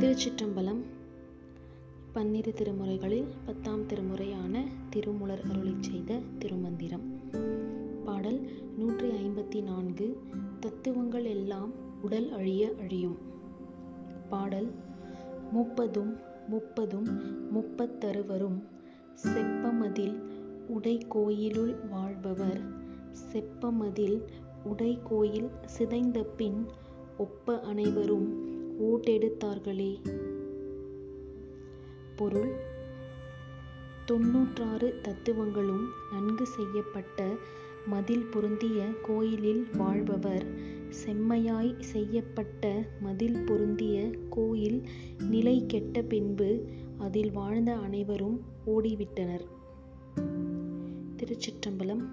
திருச்சிற்றம்பலம் பன்னிரு திருமுறைகளில் பத்தாம் திருமுறையான திருமுலர் அருளை செய்த திருமந்திரம். பாடல் நூற்றி ஐம்பத்தி நான்கு தத்துவங்கள் எல்லாம் உடல் அழிய அழியும். பாடல் முப்பதும் முப்பதும் முப்பத்தருவரும் செப்பமதில் உடை கோயிலுள் வாழ்பவர் செப்பமதில் உடை கோயில் சிதைந்த பின் ஒப்ப அனைவரும் ஓட்டெடுத்தார்களே. பொருள். தொன்னூற்றாறு தத்துவங்களும் நன்கு செய்யப்பட்ட மதில் பொருந்திய கோயிலில் வாழ்பவர். செம்மையாய் செய்யப்பட்ட மதில் பொருந்திய கோயில் நிலை கெட்ட பின்பு அதில் வாழ்ந்த அனைவரும் ஓடிவிட்டனர். திருச்சிற்றம்பலம்